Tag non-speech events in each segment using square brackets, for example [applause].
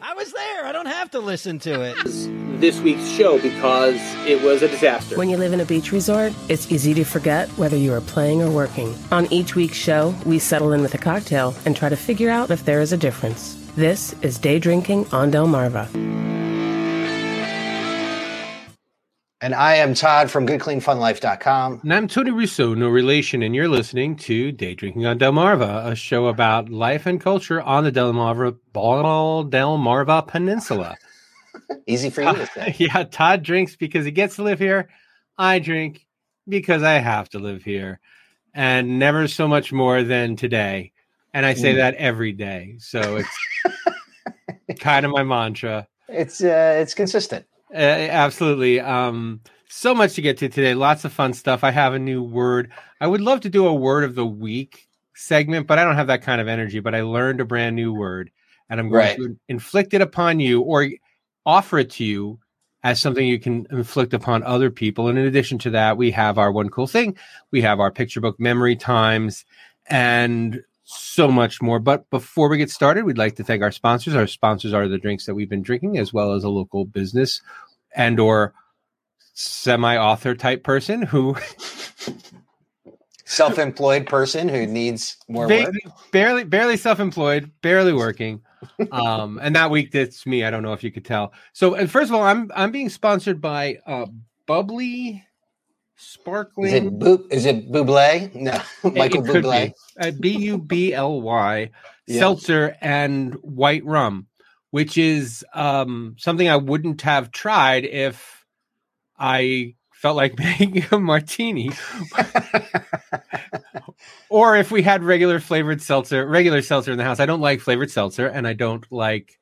I was there. I don't have to listen to it. This week's show because it was a disaster. When you live in a beach resort, it's easy to forget whether you are playing or working. On each week's show, we settle in with a cocktail and try to figure out if there is a difference. This is Day Drinking on Delmarva. And I am Todd from GoodCleanFunLife.com. And I'm Tony Russo, no relation, and you're listening to Day Drinking on Delmarva, a show about life and culture on the Delmarva, Delmarva Peninsula. [laughs] Easy for you to say. [laughs] yeah, Todd drinks because he gets to live here. I drink because I have to live here, and never so much more than today. And I say mm. that every day, so it's [laughs] kind of my mantra. It's uh, it's consistent. Uh, absolutely. Um, so much to get to today. Lots of fun stuff. I have a new word. I would love to do a word of the week segment, but I don't have that kind of energy. But I learned a brand new word, and I'm going right. to inflict it upon you or offer it to you as something you can inflict upon other people. And in addition to that, we have our one cool thing. We have our picture book memory times and so much more. But before we get started, we'd like to thank our sponsors. Our sponsors are the drinks that we've been drinking, as well as a local business and or semi-author type person who [laughs] self-employed person who needs more ba-. Barely, barely self-employed, barely working. um, and that week, that's me. I don't know if you could tell. So, and first of all, I'm I'm being sponsored by uh, Bubly sparkling. Is it bu- is it Buble? No, [laughs] Michael Bublé. Uh, B U B L Y seltzer and white rum, which is um, something I wouldn't have tried if I felt like [laughs] making a martini, [laughs] or if we had regular flavored seltzer, regular seltzer in the house. I don't like flavored seltzer, and I don't like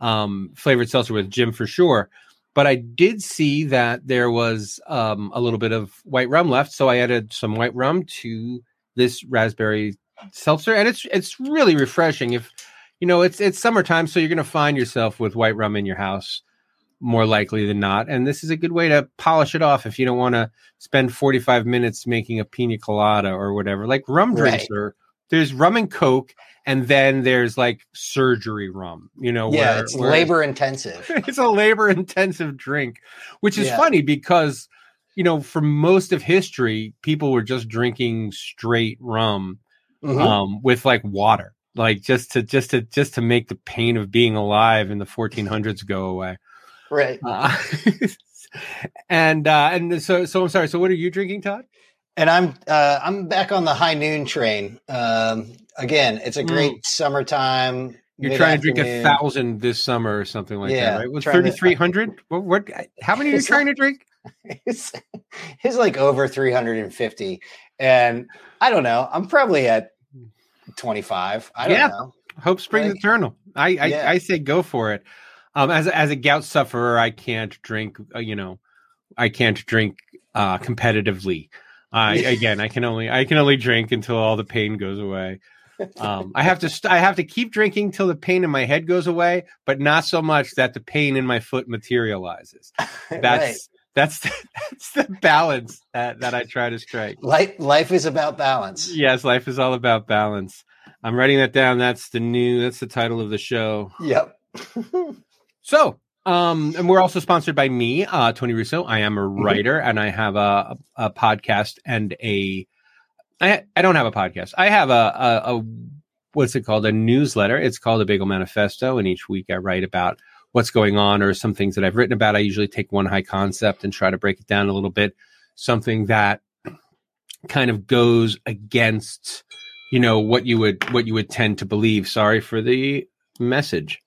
um, flavored seltzer with Jim for sure but I did see that there was um, a little bit of white rum left, so I added some white rum to this raspberry seltzer, and it's it's really refreshing. If you know, it's it's summertime, so you're going to find yourself with white rum in your house more likely than not, and this is a good way to polish it off if you don't want to spend 45 minutes making a pina colada or whatever. Like rum drinks right. are there's rum and coke and then there's like surgery rum you know yeah where, it's where labor intensive [laughs] it's a labor intensive drink which is yeah. funny because you know for most of history people were just drinking straight rum mm-hmm. um, with like water like just to just to just to make the pain of being alive in the 1400s go away right uh, [laughs] and uh and so so i'm sorry so what are you drinking todd and I'm uh, I'm back on the high noon train. Um, again, it's a great mm. summertime. You're trying to drink a thousand this summer or something like yeah, that, right? With thirty three hundred. What, what? How many are you trying to drink? [laughs] It's, it's like over three hundred and fifty, and I don't know. I'm probably at twenty five. I don't yeah. know. Hope springs like, eternal. I I, yeah. I, say go for it. Um, as as a gout sufferer, I can't drink. Uh, you know, I can't drink uh, competitively. I [laughs] again, I can only I can only drink until all the pain goes away. Um, I have to st- I have to keep drinking till the pain in my head goes away, but not so much that the pain in my foot materializes. That's [laughs] right. that's the, [laughs] that's the balance that that I try to strike. Life life is about balance. Yes, life is all about balance. I'm writing that down. That's the new. That's the title of the show. Yep. so um, and we're also sponsored by me, uh, Tony Russo. I am a mm-hmm. writer and I have a, a, podcast and a. I, I don't have a podcast. I have a, a, a what's it called? A newsletter. It's called a Bagel Manifesto. And each week I write about what's going on or some things that I've written about. I usually take one high concept and try to break it down a little bit. Something that kind of goes against, you know, what you would what you would tend to believe. Sorry for the message.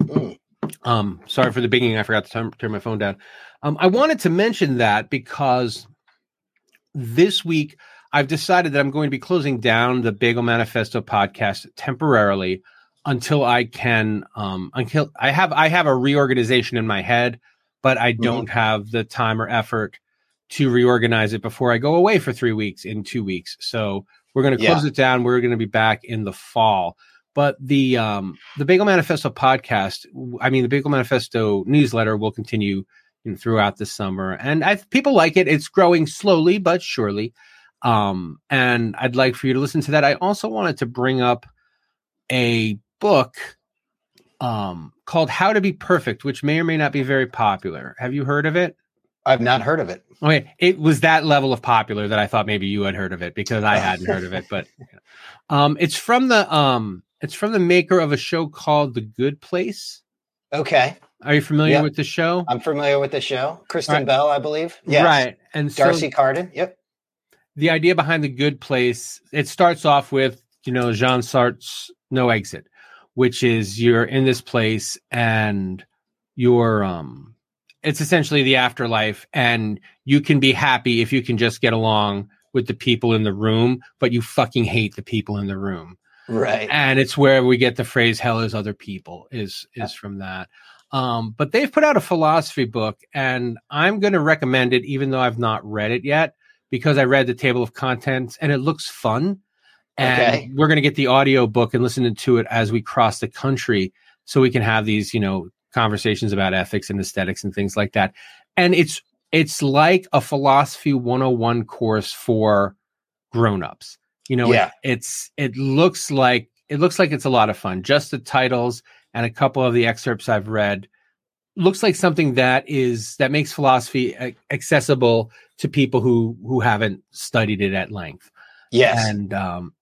Mm. Um, sorry for the binging. I forgot to turn, turn my phone down. Um, I wanted to mention that because this week I've decided that I'm going to be closing down the Bagel Manifesto podcast temporarily until I can um, until I have I have a reorganization in my head, but I mm-hmm. don't mm-hmm. have the time or effort to reorganize it before I go away for three weeks in two weeks. So we're going to close yeah. it down. We're going to be back in the fall. But the um, the Bagel Manifesto podcast, I mean, the Bagel Manifesto newsletter will continue you know, throughout the summer, and I, people like it. It's growing slowly but surely, um, and I'd like for you to listen to that. I also wanted to bring up a book um, called How to Be Perfect, which may or may not be very popular. Have you heard of it? I've not heard of it. Okay, it was that level of popular that I thought maybe you had heard of it because I hadn't heard of it. But [laughs] um, it's from the um, it's from the maker of a show called The Good Place. Okay. Are you familiar Yep. with the show? I'm familiar with the show. Kristen Right. Bell, I believe. Yes. Right. And so D'Arcy Carden. Yep. the idea behind the good place it starts off with you know jean sartre's no exit which is you're in this place and you're um it's essentially the afterlife and you can be happy if you can just get along with the people in the room but you fucking hate the people in the room Right. and it's where we get the phrase hell is other people is is from that. Um but they've put out a philosophy book and i'm going to recommend it even though i've not read it yet because i read the table of contents and it looks fun. And Okay. we're going to get the audio book and listen to it as we cross the country so we can have these you know conversations about ethics and aesthetics and things like that. And it's it's like a philosophy 101 course for grown-ups you know Yeah. it- it's it looks like it looks like it's a lot of fun just the titles and a couple of the excerpts i've read looks like something that is that makes philosophy accessible to people who who haven't studied it at length Yes. and um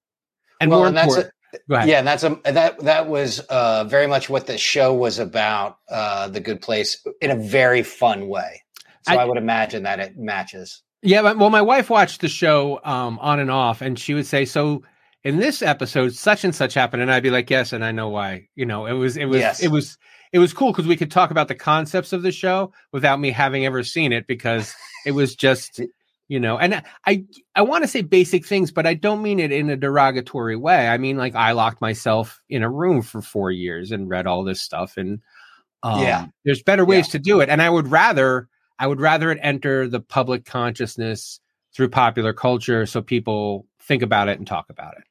and Well, more and that's important go ahead Yeah, and that's a that that was uh, very much what the show was about. Uh, the Good Place in a very fun way. So I- I, would imagine that it matches. Yeah, but, well, my wife watched the show um, on and off, and she would say, "So in this episode, such and such happened," and I'd be like, "Yes," and I know why. You know, it was it was Yes. it was it was cool because we could talk about the concepts of the show without me having ever seen it because it was just [laughs] you know, and I I want to say basic things, but I don't mean it in a derogatory way. I mean like I locked myself in a room for four years and read all this stuff, and um, Yeah. there's better ways to do it, and I would rather I would rather it enter the public consciousness through popular culture so people think about it and talk about it.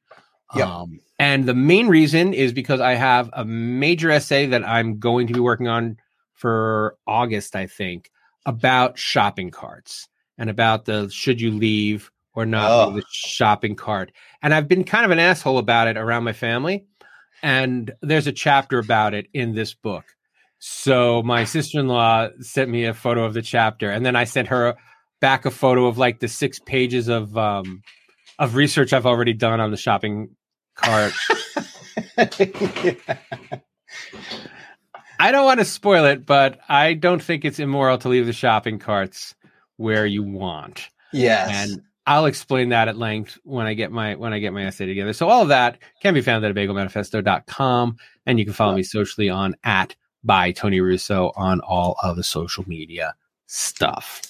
Yep. Um, and the main reason is because I have a major essay that I'm going to be working on for August, I think, about shopping carts and about the should you leave or not Oh. leave the shopping cart. And I've been kind of an asshole about it around my family. And there's a chapter about it in this book. So my sister-in-law sent me a photo of the chapter, and then I sent her back a photo of like the six pages of um, of research I've already done on the shopping cart. [laughs] I don't want to spoil it, but I don't think it's immoral to leave the shopping carts where you want. yes. And I'll explain that at length when I get my when I get my essay together. So all of that can be found at bagelmanifesto.com and you can follow me socially on at by Tony Russo on all of the social media stuff.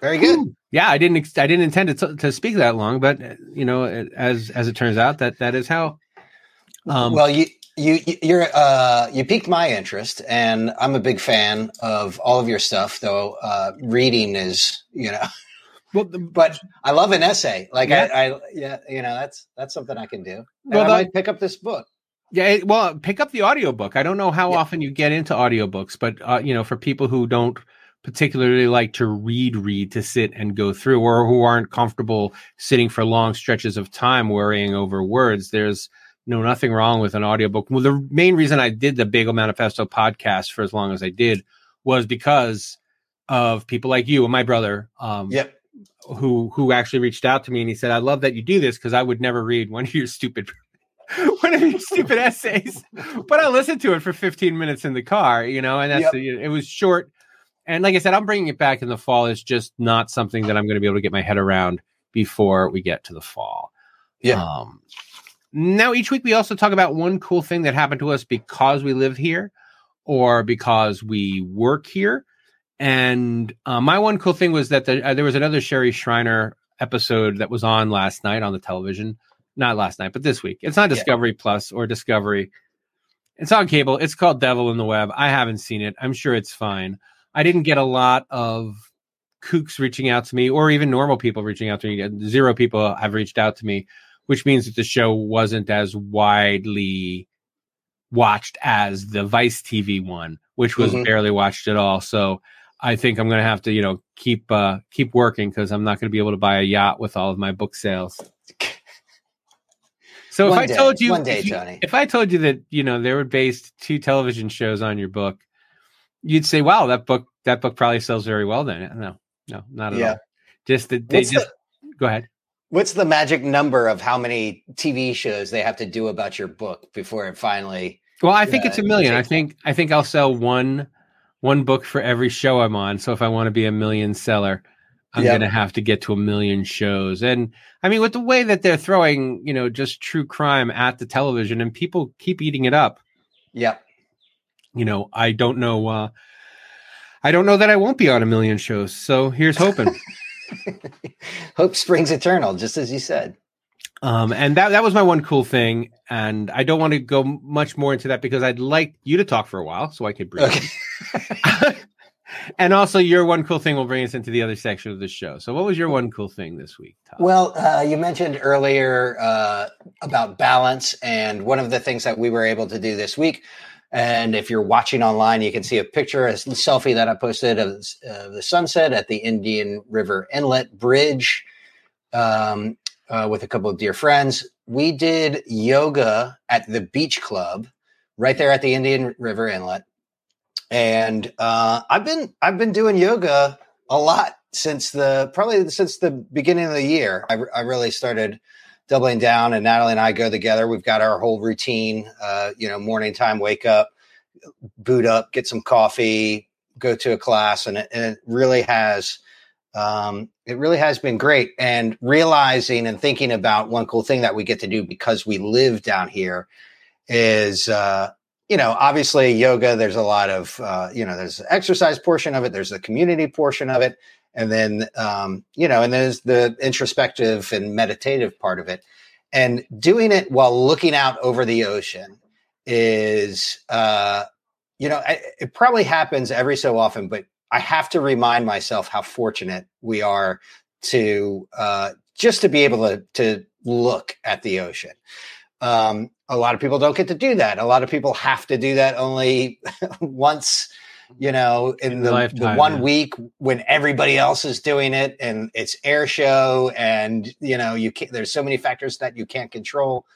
very good. Yeah, I didn't I didn't intend to, to speak that long, but uh, you know, it- as as it turns out that that is how um well, you you you're uh, you piqued my interest, and I'm a big fan of all of your stuff. Though uh, reading is, you know, [laughs] well, the- but I love an essay. Like Yeah. I, I, yeah, you know, that's that's something I can do. And Well, I that- might pick up this book. Yeah, well, pick up the audiobook. I don't know how Yeah. often you get into audiobooks, but uh, you know, for people who don't particularly like to read read to sit and go through or who aren't comfortable sitting for long stretches of time worrying over words, there's no nothing wrong with an audiobook. Well, the main reason I did the Bagel Manifesto podcast for as long as I did was because of people like you and my brother um Yep. who who actually reached out to me and he said, "I love that you do this because I would never read one of your stupid [laughs] one of your stupid essays, but I listened to it for 15 minutes in the car, you know, and that's Yep. the, it was short. And like I said, I'm bringing it back in the fall. It's just not something that I'm going to be able to get my head around before we get to the fall. Yeah. Um, now, each week we also talk about one cool thing that happened to us because we live here or because we work here. And uh, my one cool thing was that the, uh, there was another Sherry Shriner episode that was on last night on the television. Not last night, but this week. It's not Yeah. Discovery Plus or Discovery. It's on cable. It's called Devil in the Web. I haven't seen it. I'm sure it's fine. I didn't get a lot of kooks reaching out to me or even normal people reaching out to me. Zero people have reached out to me, which means that the show wasn't as widely watched as the Vice TV one, which was Mhm. barely watched at all. So I think I'm going to have to, you know, keep uh keep working because I'm not going to be able to buy a yacht with all of my book sales. So One if I told you, One day, if you- Tony. if I told you that you know they were based two television shows on your book, you'd say, "Wow, that book that book probably sells very well." Then no, no, not at Yeah. all. Just that they What's just go ahead. What's the magic number of how many TV shows they have to do about your book before it finally? Well, I think Yeah, it's a million. I think I think I'll sell one one book for every show I'm on. So if I want to be a million seller, I'm Yep. going to have to get to a million shows. And I mean, with the way that they're throwing, you know, just true crime at the television, and people keep eating it up. Yep. You know, I don't know. uh I don't know that I won't be on a million shows. So here's hoping. [laughs] Hope springs eternal, just as you said. Um, and that that was my one cool thing. And I don't want to go much more into that because I'd like you to talk for a while so I could breathe. Okay. [laughs] and also, your one cool thing will bring us into the other section of the show. So, what was your one cool thing this week? Todd? Well, uh, you mentioned earlier uh, about balance, and one of the things that we were able to do this week. And if you're watching online, you can see a picture, a selfie that I posted of uh, the sunset at the Indian River Inlet Bridge um, uh, with a couple of dear friends. We did yoga at the beach club right there at the Indian River Inlet, and uh, I've been I've been doing yoga a lot since the probably since the beginning of the year. I, I really started doubling down, and Natalie and I go together. We've got our whole routine. Uh, you know, morning time, wake up, boot up, get some coffee, go to a class, and it, and it really has. Um, it really has been great. And realizing and thinking about one cool thing that we get to do because we live down here is, uh, you know, obviously yoga, there's a lot of, uh, you know, there's the exercise portion of it, there's the community portion of it. And then, um, you know, and there's the introspective and meditative part of it. And doing it while looking out over the ocean is, uh, you know, it, it probably happens every so often, but I have to remind myself how fortunate we are to uh, just to be able to to look at the ocean. Um, a lot of people don't get to do that. A lot of people have to do that only [laughs] once, you know, in, In the, the one yeah. week when everybody else is doing it and it's air show and you know you can't, there's so many factors that you can't control.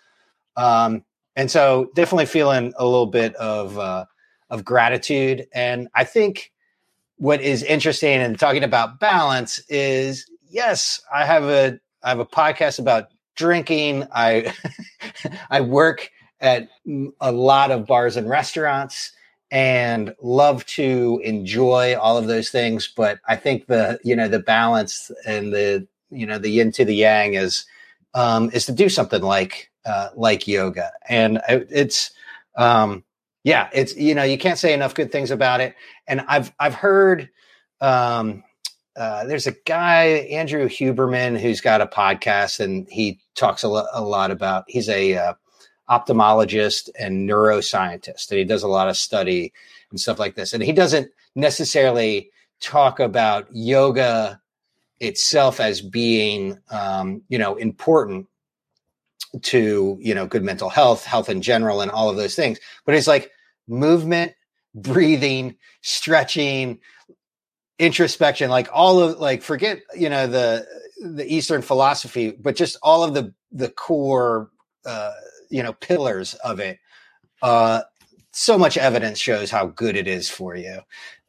Um, and so definitely feeling a little bit of uh, of gratitude. And I think what is interesting and talking about balance is yes, I have a I have a podcast about drinking. I [laughs] I work at a lot of bars and restaurants and love to enjoy all of those things. But I think the you know the balance and the you know the yin to the yang is um, is to do something like uh, like yoga, and it's um, yeah, it's you know you can't say enough good things about it. And I've I've heard um, uh, there's a guy Andrew Huberman who's got a podcast and he talks a, lo- a lot about he's a uh, ophthalmologist and neuroscientist and he does a lot of study and stuff like this. And he doesn't necessarily talk about yoga itself as being um, you know important to you know good mental health health in general and all of those things. But it's like movement breathing stretching introspection like all of like forget you know the the eastern philosophy but just all of the the core uh you know pillars of it. Uh so much evidence shows how good it is for you.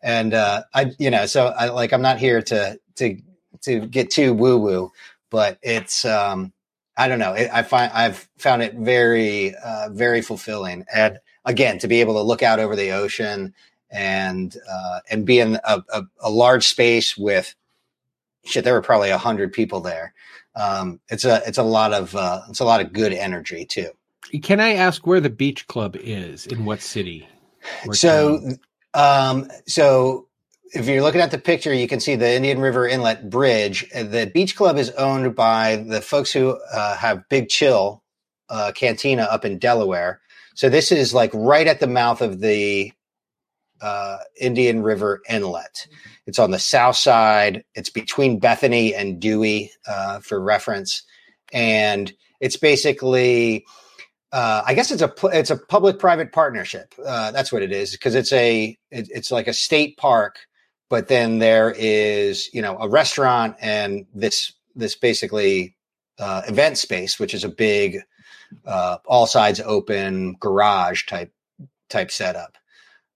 And uh i you know so i like i'm not here to to to get too woo woo but it's um i don't know. It, i find i've found it very uh very fulfilling. And again to be able to look out over the ocean and uh, and be in a, a, a large space with shit. There were probably a hundred people there. Um, it's a it's a lot of uh, it's a lot of good energy too. Can I ask where the beach club is? In what city? So um, so if you're looking at the picture, you can see the Indian River Inlet Bridge. The beach club is owned by the folks who uh, have Big Chill uh, Cantina up in Delaware. So this is like right at the mouth of the uh, Indian River Inlet. It's on the south side. It's between Bethany and Dewey, uh, for reference, and it's basically, uh, I guess it's a it's a public private partnership. Uh, that's what it is because it's a it, it's like a state park, but then there is you know a restaurant and this this basically uh, event space, which is a big uh, all sides open garage type type setup.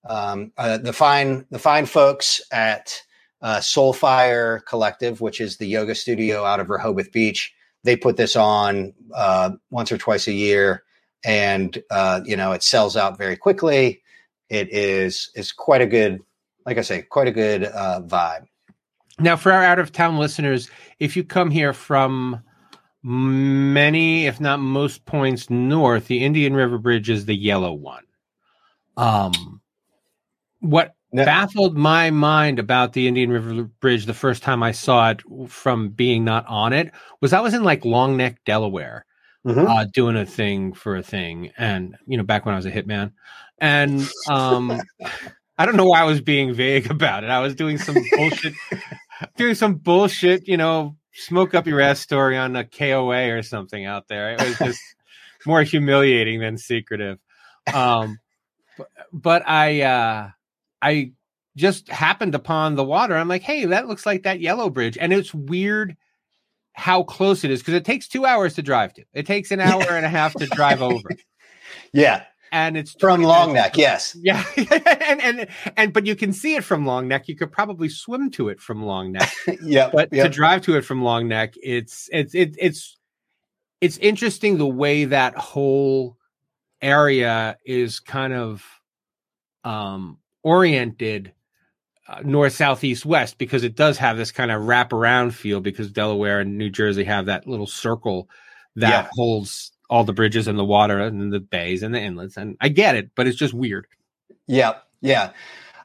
Um, uh, the fine the fine folks at uh, Soulfire Collective, which is the yoga studio out of Rehoboth Beach, they put this on uh, once or twice a year, and uh, you know it sells out very quickly. It is is quite a good, like I say, quite a good uh, vibe. Now, for our out of town listeners, if you come here from many, if not most points north, the Indian River Bridge is the yellow one. Um, what No. baffled my mind about the Indian River Bridge the first time I saw it from being not on it was I was in like Long Neck, Delaware, Mhm. uh, doing a thing for a thing, and you know, back when I was a hitman, and um, [laughs] I don't know why I was being vague [laughs] about it. I was doing some bullshit, [laughs] doing some bullshit, you know, smoke up your ass story on a KOA or something out there. It was just more humiliating than secretive. Um, but, but I, uh, I just happened upon the water. I'm like, hey, that looks like that yellow bridge, and it's weird how close it is because it takes two hours to drive to. It takes an hour and a half to drive over, [laughs] Yeah, and it's from Long Neck. Yes. [laughs] Yeah, and and and but you can see it from Long Neck. You could probably swim to it from Long Neck, [laughs] yeah. but to drive to it from Long Neck, it's it's it, it's it's interesting the way that whole area is kind of um oriented uh, north south east west because it does have this kind of wraparound feel because Delaware and New Jersey have that little circle that Yeah. holds all the bridges and the water and the bays and the inlets and I get it but it's just weird Yeah, yeah.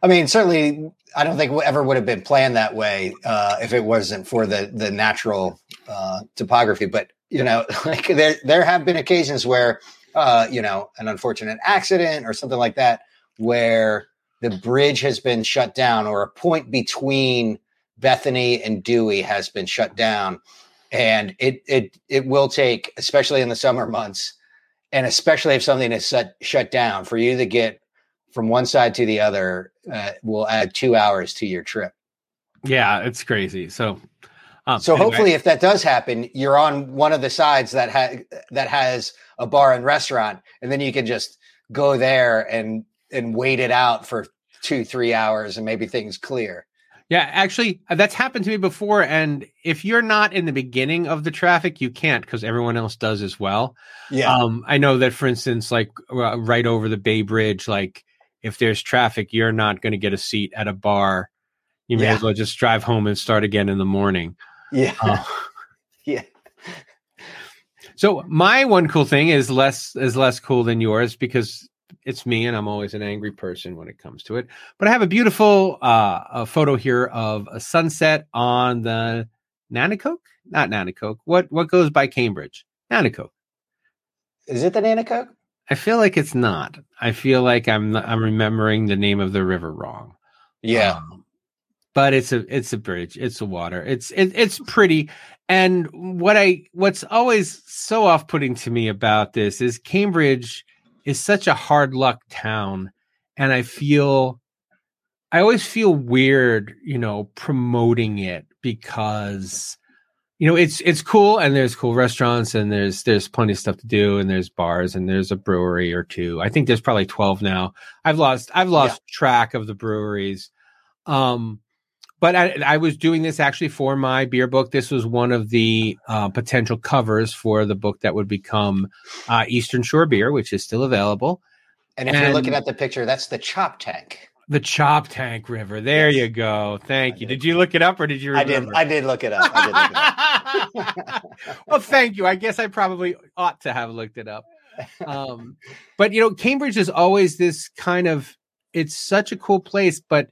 I mean, certainly, I don't think ever would have been planned that way uh, if it wasn't for the the natural uh, topography. But you know, [laughs] like there there have been occasions where uh, you know an unfortunate accident or something like that, where the bridge has been shut down, or a point between Bethany and Dewey has been shut down, and it it it will take, especially in the summer months, and especially if something is set, shut down, for you to get from one side to the other uh, will add two hours to your trip. Yeah, it's crazy. So, um, So anyway, hopefully, if that does happen, you're on one of the sides that ha- that has a bar and restaurant, and then you can just go there and and wait it out for two three hours, and maybe things clear. yeah, actually, uh, that's happened to me before. And if you're not in the beginning of the traffic, you can't because everyone else does as well. Yeah, Um, I know that, for instance, like uh, right over the Bay Bridge, like if there's traffic, you're not going to get a seat at a bar. You may Yeah. as well just drive home and start again in the morning. yeah, Uh, [laughs] yeah. So my one cool thing is less is less cool than yours because it's me and I'm always an angry person when it comes to it. But I have a beautiful uh, a photo here of a sunset on the Nanacoke, not Nanacoke. What what goes by Cambridge? Nanacoke. Is it the Nanacoke? I feel like it's not. I feel like I'm I'm remembering the name of the river wrong. Yeah, Um, but it's a it's a bridge. It's a water. It's it, it's pretty. And what I what's always so off putting to me about this is Cambridge is such a hard luck town, and I feel I always feel weird, you know, promoting it because you know it's it's cool and there's cool restaurants and there's there's plenty of stuff to do and there's bars and there's a brewery or two. I think there's probably 12 now. I've lost I've lost track of the breweries. Um but I, I was doing this actually for my beer book. This was one of the uh, potential covers for the book that would become uh, Eastern Shore Beer, which is still available. and if you're looking at the picture, that's the Choptank. The Choptank River. There Yes. you go. Thank I you. did. Did you look it up or did you I did. I did look it up. I did look it up. [laughs] well, thank you. I guess I probably ought to have looked it up. Um, but you know, Cambridge is always this kind of it's such a cool place, but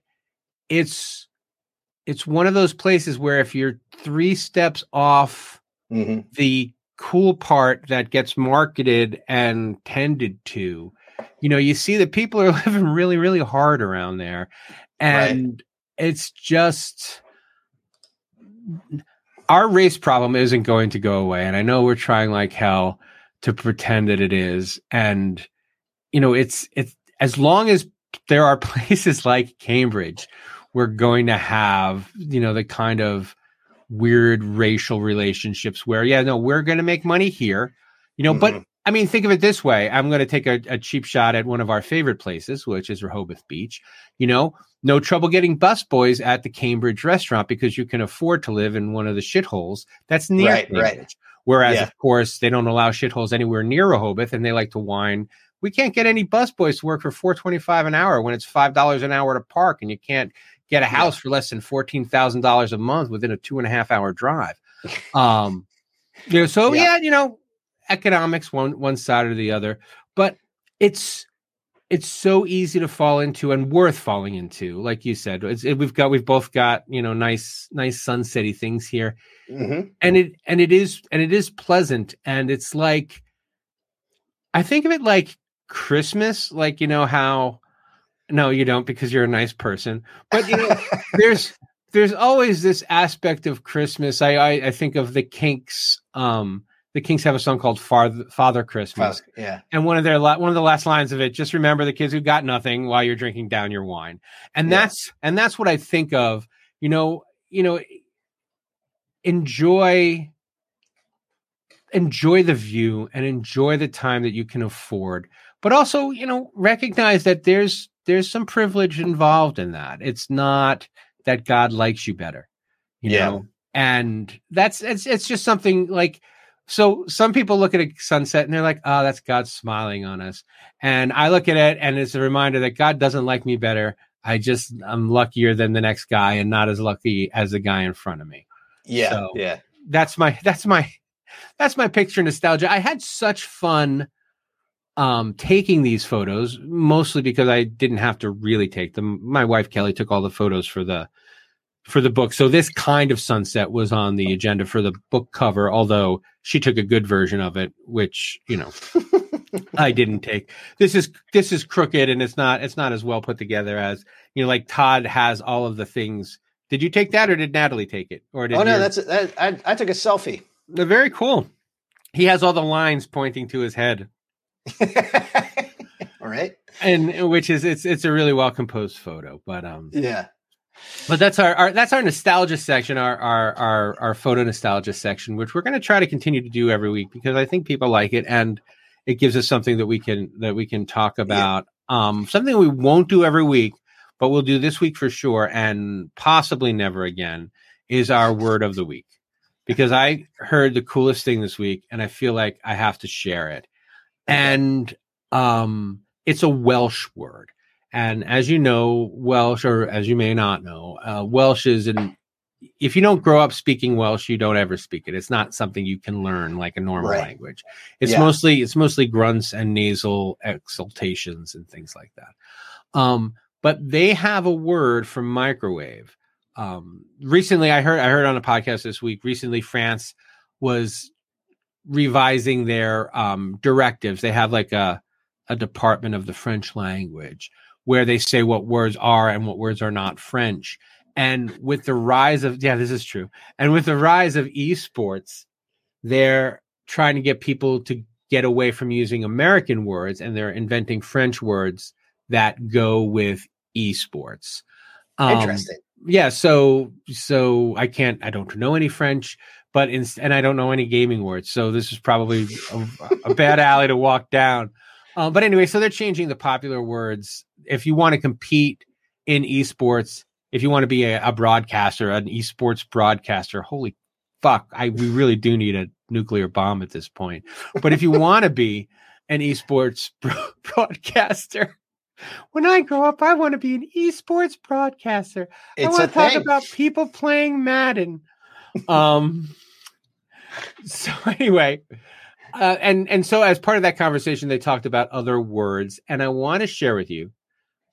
it's it's one of those places where if you're three steps off Mhm. the cool part that gets marketed and tended to, you know, you see that people are [laughs] living really, really hard around there. And it's just our race problem isn't going to go away. And I know we're trying like hell to pretend that it is. And, you know, it's, it's as long as there are [laughs] places like Cambridge, we're going to have, you know, the kind of weird racial relationships where, yeah, no, we're going to make money here, you know, but mm-hmm. I mean, think of it this way. I'm going to take a, a cheap shot at one of our favorite places, which is Rehoboth Beach. You know, no trouble getting busboys at the Cambridge restaurant because you can afford to live in one of the shitholes that's near Right, Cambridge. right. Whereas, Yeah. of course, they don't allow shitholes anywhere near Rehoboth, and they like to whine. We can't get any busboys to work for four twenty five an hour when it's five dollars an hour to park, and you can't get a house for less than fourteen thousand dollars a month within a two and a half hour drive. Um, you know, so Yeah. yeah, you know, economics one one side or the other, but it's it's so easy to fall into and worth falling into. Like you said, it's, it, we've got we've both got you know nice nice sunsetty things here hmm and it and it is and it is pleasant and it's like i think of it like christmas like you know how no you don't because you're a nice person. But you know [laughs] there's there's always this aspect of christmas. I i, I think of the kinks um the kinks have a song called father, father christmas. Yeah. and one of their la- one of the last lines of it just remember the kids who got nothing while you're drinking down your wine. And Yeah. that's and that's what i think of you know you know enjoy enjoy the view and enjoy the time that you can afford but also you know recognize that there's there's some privilege involved in that it's not that god likes you better you Yeah. know and that's it's it's just something like so some people look at a sunset and they're like oh that's god smiling on us and i look at it and it's a reminder that god doesn't like me better i just i'm luckier than the next guy and not as lucky as the guy in front of me Yeah. So- yeah. that's my [laughs] that's my that's my picture nostalgia. I had such fun um taking these photos mostly because I didn't have to really take them. My wife Kelly took all the photos for the for the book. So this kind of sunset was on the agenda for the book cover, although she took a good version of it, which, you know, [laughs] I didn't take. This is this is crooked and it's not it's not as well put together as, you know, like Todd has all of the things. Did you take that or did Natalie take it? Or did Oh no, your- that's that, I, I took a selfie. they're very cool. He has all the lines pointing to his head, All right. and which is it's it's a really well composed photo. But um, Yeah. but that's our, our that's our nostalgia section, our our our our photo nostalgia section, which we're going to try to continue to do every week because I think people like it and it gives us something that we can that we can talk about. Um, something we won't do every week, but we'll do this week for sure, and possibly never again. Is our word of the week because I heard the coolest thing this week, and I feel like I have to share it. And um, it's a Welsh word. And as you know, Welsh, or as you may not know, uh, Welsh is an if you don't grow up speaking Welsh, you don't ever speak it. It's not something you can learn like a normal Right. language. It's Yeah. mostly it's mostly grunts and nasal exultations and things like that. Um, but they have a word for microwave. Um, recently, I heard I heard on a podcast this week. Recently, France was revising their um, directives. They have like a a department of the French language where they say what words are and what words are not French. And with the rise of yeah, this is true. And with the rise of esports, they're trying to get people to get away from using American words and they're inventing French words that go with esports. Um, Interesting. yeah so so i can't i don't know any french but in, and i don't know any gaming words so this is probably a, a bad alley to walk down um, but anyway so they're changing the popular words if you want to compete in esports if you want to be a, a broadcaster an esports broadcaster holy fuck i we really do need a nuclear bomb at this point but if you want to be an esports [laughs] bro- broadcaster when I grow up, I want to be an esports broadcaster. I want to talk thing. about people playing Madden. Um. So [laughs] anyway, uh, and and so as part of that conversation, they talked about other words, and I want to share with you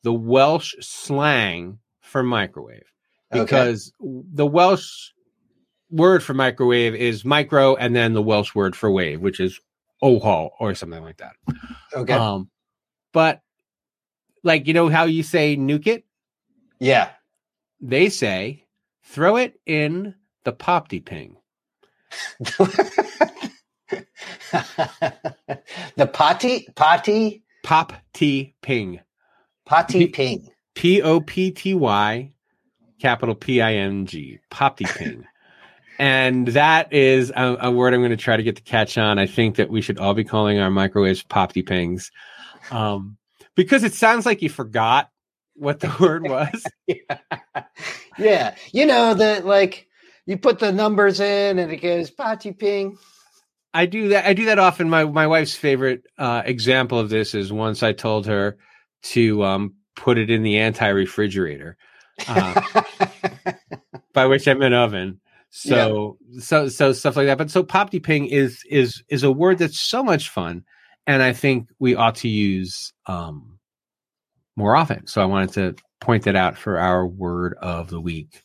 the Welsh slang for microwave Okay. because the Welsh word for microwave is micro, and then the Welsh word for wave, which is oho or something like that. Okay. Um, but like you know how you say nuke it, yeah. they say throw it in the popty ping. [laughs] the potty potty Pop T ping. potty ping. P O P T Y capital P I N G. Popty ping. and that is a, a word I'm going to try to get to catch on. I think that we should all be calling our microwaves popty pings, um, because it sounds like you forgot what the [laughs] word was. [laughs] yeah. yeah. You know, that like you put the numbers in and it goes potty ping. I do that. I do that often. My my wife's favorite uh, example of this is once I told her to um, put it in the anti refrigerator, uh, [laughs] by which I meant oven. So yeah. so so stuff like that. But so popty ping is is is a word that's so much fun, and I think we ought to use um, more often. So I wanted to point that out for our word of the week.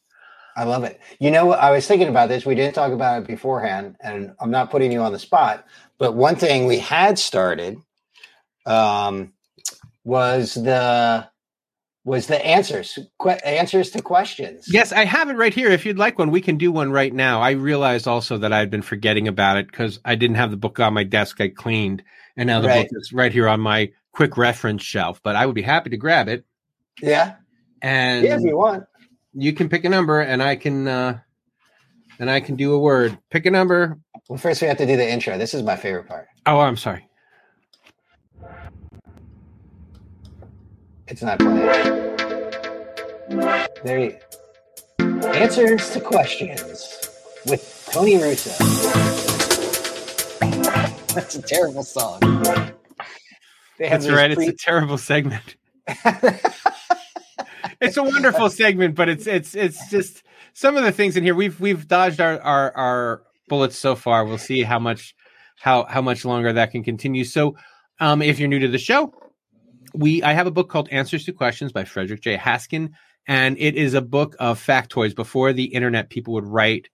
I love it. You know, I was thinking about this. We didn't talk about it beforehand, and I'm not putting you on the spot. But one thing we had started um, was the was the answers que- answers to questions. Yes, I have it right here. If you'd like one, we can do one right now. I realized also that I'd been forgetting about it because I didn't have the book on my desk. I cleaned, and now the right. book is right here on my quick reference shelf. But I would be happy to grab it. Yeah, and yeah, if you want you can pick a number and I can uh and I can do a word. Pick a number. Well, first we have to do the intro. This is my favorite part. Oh, I'm sorry. It's not playing. There you Answers to questions with Tony Russo. [laughs] That's a terrible song. That's right. Pre- it's a terrible segment. [laughs] it's a wonderful segment, but it's it's it's just some of the things in here. We've we've dodged our our, our bullets so far. We'll see how much how how much longer that can continue. So, um, if you're new to the show, we I have a book called Answers to Questions by Frederick J. Haskin, and it is a book of factoids. Before the internet, people would write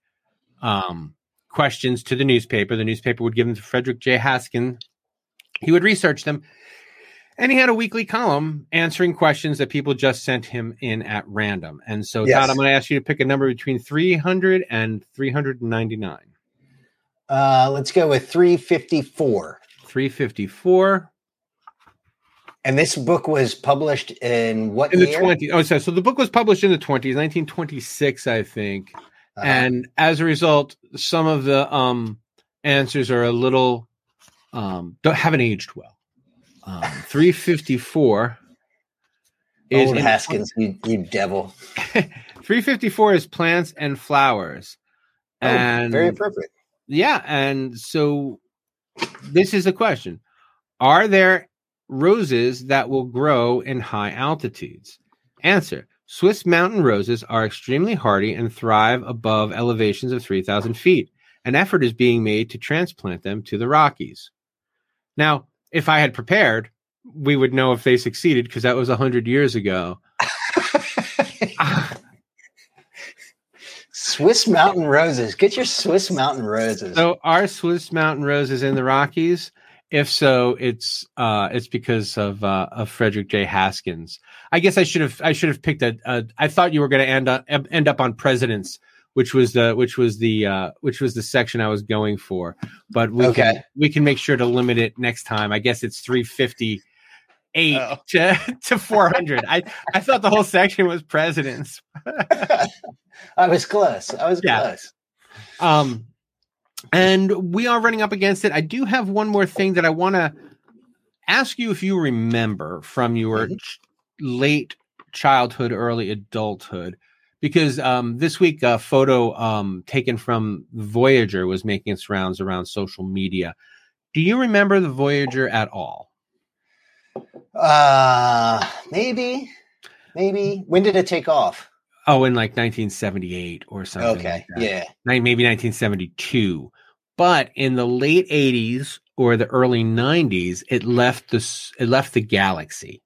um, questions to the newspaper. The newspaper would give them to Frederick J. Haskin. He would research them and he had a weekly column answering questions that people just sent him in at random. And so, yes. Todd, I'm going to ask you to pick a number between 300 and 399. Uh, let's go with 354. 354. And this book was published in what in year? the 20s. Oh, so, so the book was published in the 20s, 1926, I think. Uh-huh. And as a result, some of the um, answers are a little um, don't haven't aged well. Um, 354 is Old Haskins, you, you devil. [laughs] 354 is plants and flowers. Oh, and very appropriate. Yeah. And so this is a question Are there roses that will grow in high altitudes? Answer Swiss mountain roses are extremely hardy and thrive above elevations of 3,000 feet. An effort is being made to transplant them to the Rockies. Now, if I had prepared, we would know if they succeeded because that was a hundred years ago. [laughs] Swiss mountain roses. Get your Swiss mountain roses. So are Swiss mountain roses in the Rockies? If so, it's uh, it's because of uh, of Frederick J. Haskins. I guess I should have I should have picked a. a I thought you were going to end up end up on presidents which was the which was the uh, which was the section I was going for. But we okay. can we can make sure to limit it next time. I guess it's three fifty eight oh. to [laughs] to four hundred. I I thought the whole section was presidents. [laughs] I was close. I was yeah. close. Um, and we are running up against it. I do have one more thing that I want to ask you if you remember from your mm-hmm. ch- late childhood, early adulthood because um, this week a photo um, taken from Voyager was making its rounds around social media. Do you remember the Voyager at all? Uh, maybe, maybe. When did it take off? Oh, in like 1978 or something. Okay, like yeah, maybe 1972. But in the late 80s or the early 90s, it left the it left the galaxy.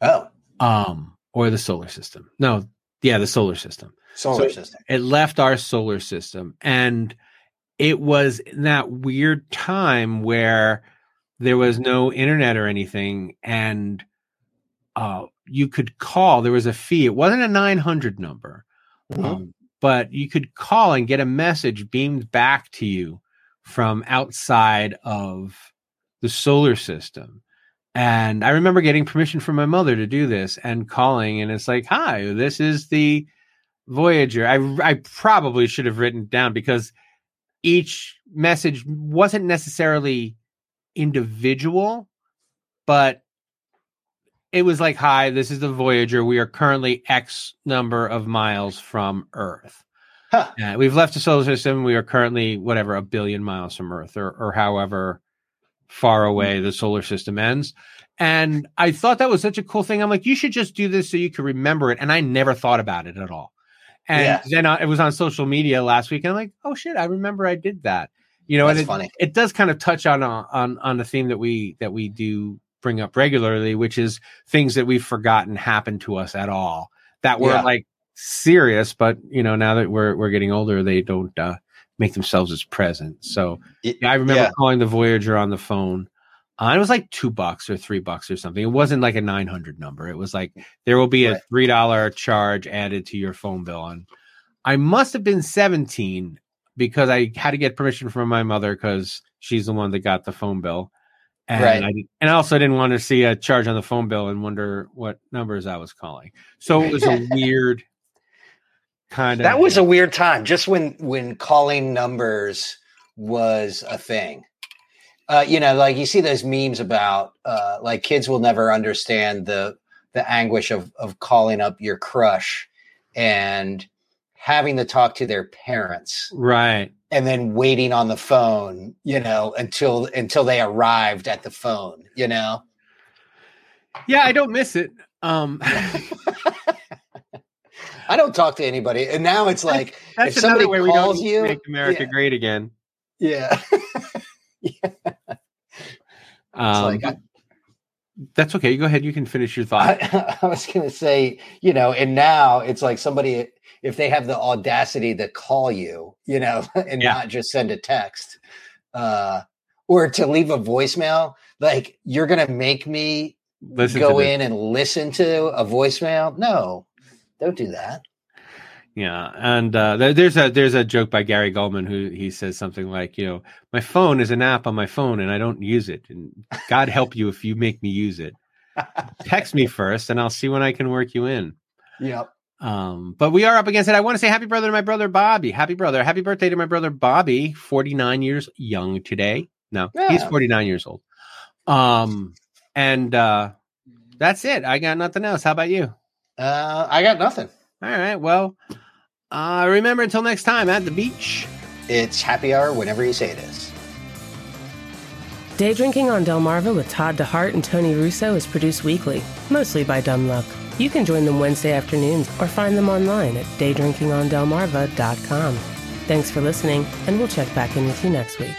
Oh, um, or the solar system. No, yeah, the solar system. Solar so system. It left our solar system. And it was in that weird time where there was no internet or anything. And uh, you could call, there was a fee. It wasn't a 900 number, mm-hmm. um, but you could call and get a message beamed back to you from outside of the solar system. And I remember getting permission from my mother to do this and calling, and it's like, "Hi, this is the Voyager. I I probably should have written down because each message wasn't necessarily individual, but it was like, "Hi, this is the Voyager. We are currently X number of miles from Earth. Huh. Yeah, we've left the solar system. We are currently whatever a billion miles from Earth, or or however far away the solar system ends." And I thought that was such a cool thing. I'm like, you should just do this so you can remember it. And I never thought about it at all. And Yeah. then I, it was on social media last week, and I'm like, oh shit, I remember I did that. You know, That's and it, funny. it does kind of touch on on on the theme that we that we do bring up regularly, which is things that we've forgotten happened to us at all that were Yeah. like serious, but you know, now that we're we're getting older, they don't uh, make themselves as present. So yeah, I remember yeah. calling the Voyager on the phone. Uh, it was like two bucks or three bucks or something. It wasn't like a nine hundred number. It was like there will be a three dollar charge added to your phone bill. And I must have been seventeen because I had to get permission from my mother because she's the one that got the phone bill. And Right. I and I also didn't want to see a charge on the phone bill and wonder what numbers I was calling. So it was a [laughs] weird kind of That was a weird time, just when when calling numbers was a thing. Uh, you know, like you see those memes about uh, like kids will never understand the the anguish of of calling up your crush and having to talk to their parents right. and then waiting on the phone, you know, until until they arrived at the phone, you know. Yeah, I don't miss it. Um [laughs] [laughs] I don't talk to anybody, and now it's like That's if another somebody way we calls you, make America yeah. great again. yeah, [laughs] Um, like I- that's okay. Go ahead. You can finish your thought. I, [laughs] I was going to say, you know, and now it's like somebody, if they have the audacity to call you, you know, [laughs] and Yeah. not just send a text uh, or to leave a voicemail, like you're going to make me Listen go in and listen to a voicemail. No, don't do that. Yeah, and uh, there's a there's a joke by Gary Gulman who he says something like, you know, my phone is an app on my phone and I don't use it, and God help you if you make me use it. Text me first, and I'll see when I can work you in. Yep. Um, but we are up against it. I want to say happy brother to my brother Bobby. Happy brother. Happy birthday to my brother Bobby, 49 years young today. No, he's 49 years old. Um, and uh that's it. I got nothing else. How about you? Uh, I got nothing. All right. Well, uh remember until next time at the beach. It's happy hour whenever you say it is. Day Drinking on Delmarva with Todd DeHart and Tony Russo is produced weekly, mostly by dumb luck. You can join them Wednesday afternoons or find them online at daydrinkingondelmarva.com. Thanks for listening, and we'll check back in with you next week.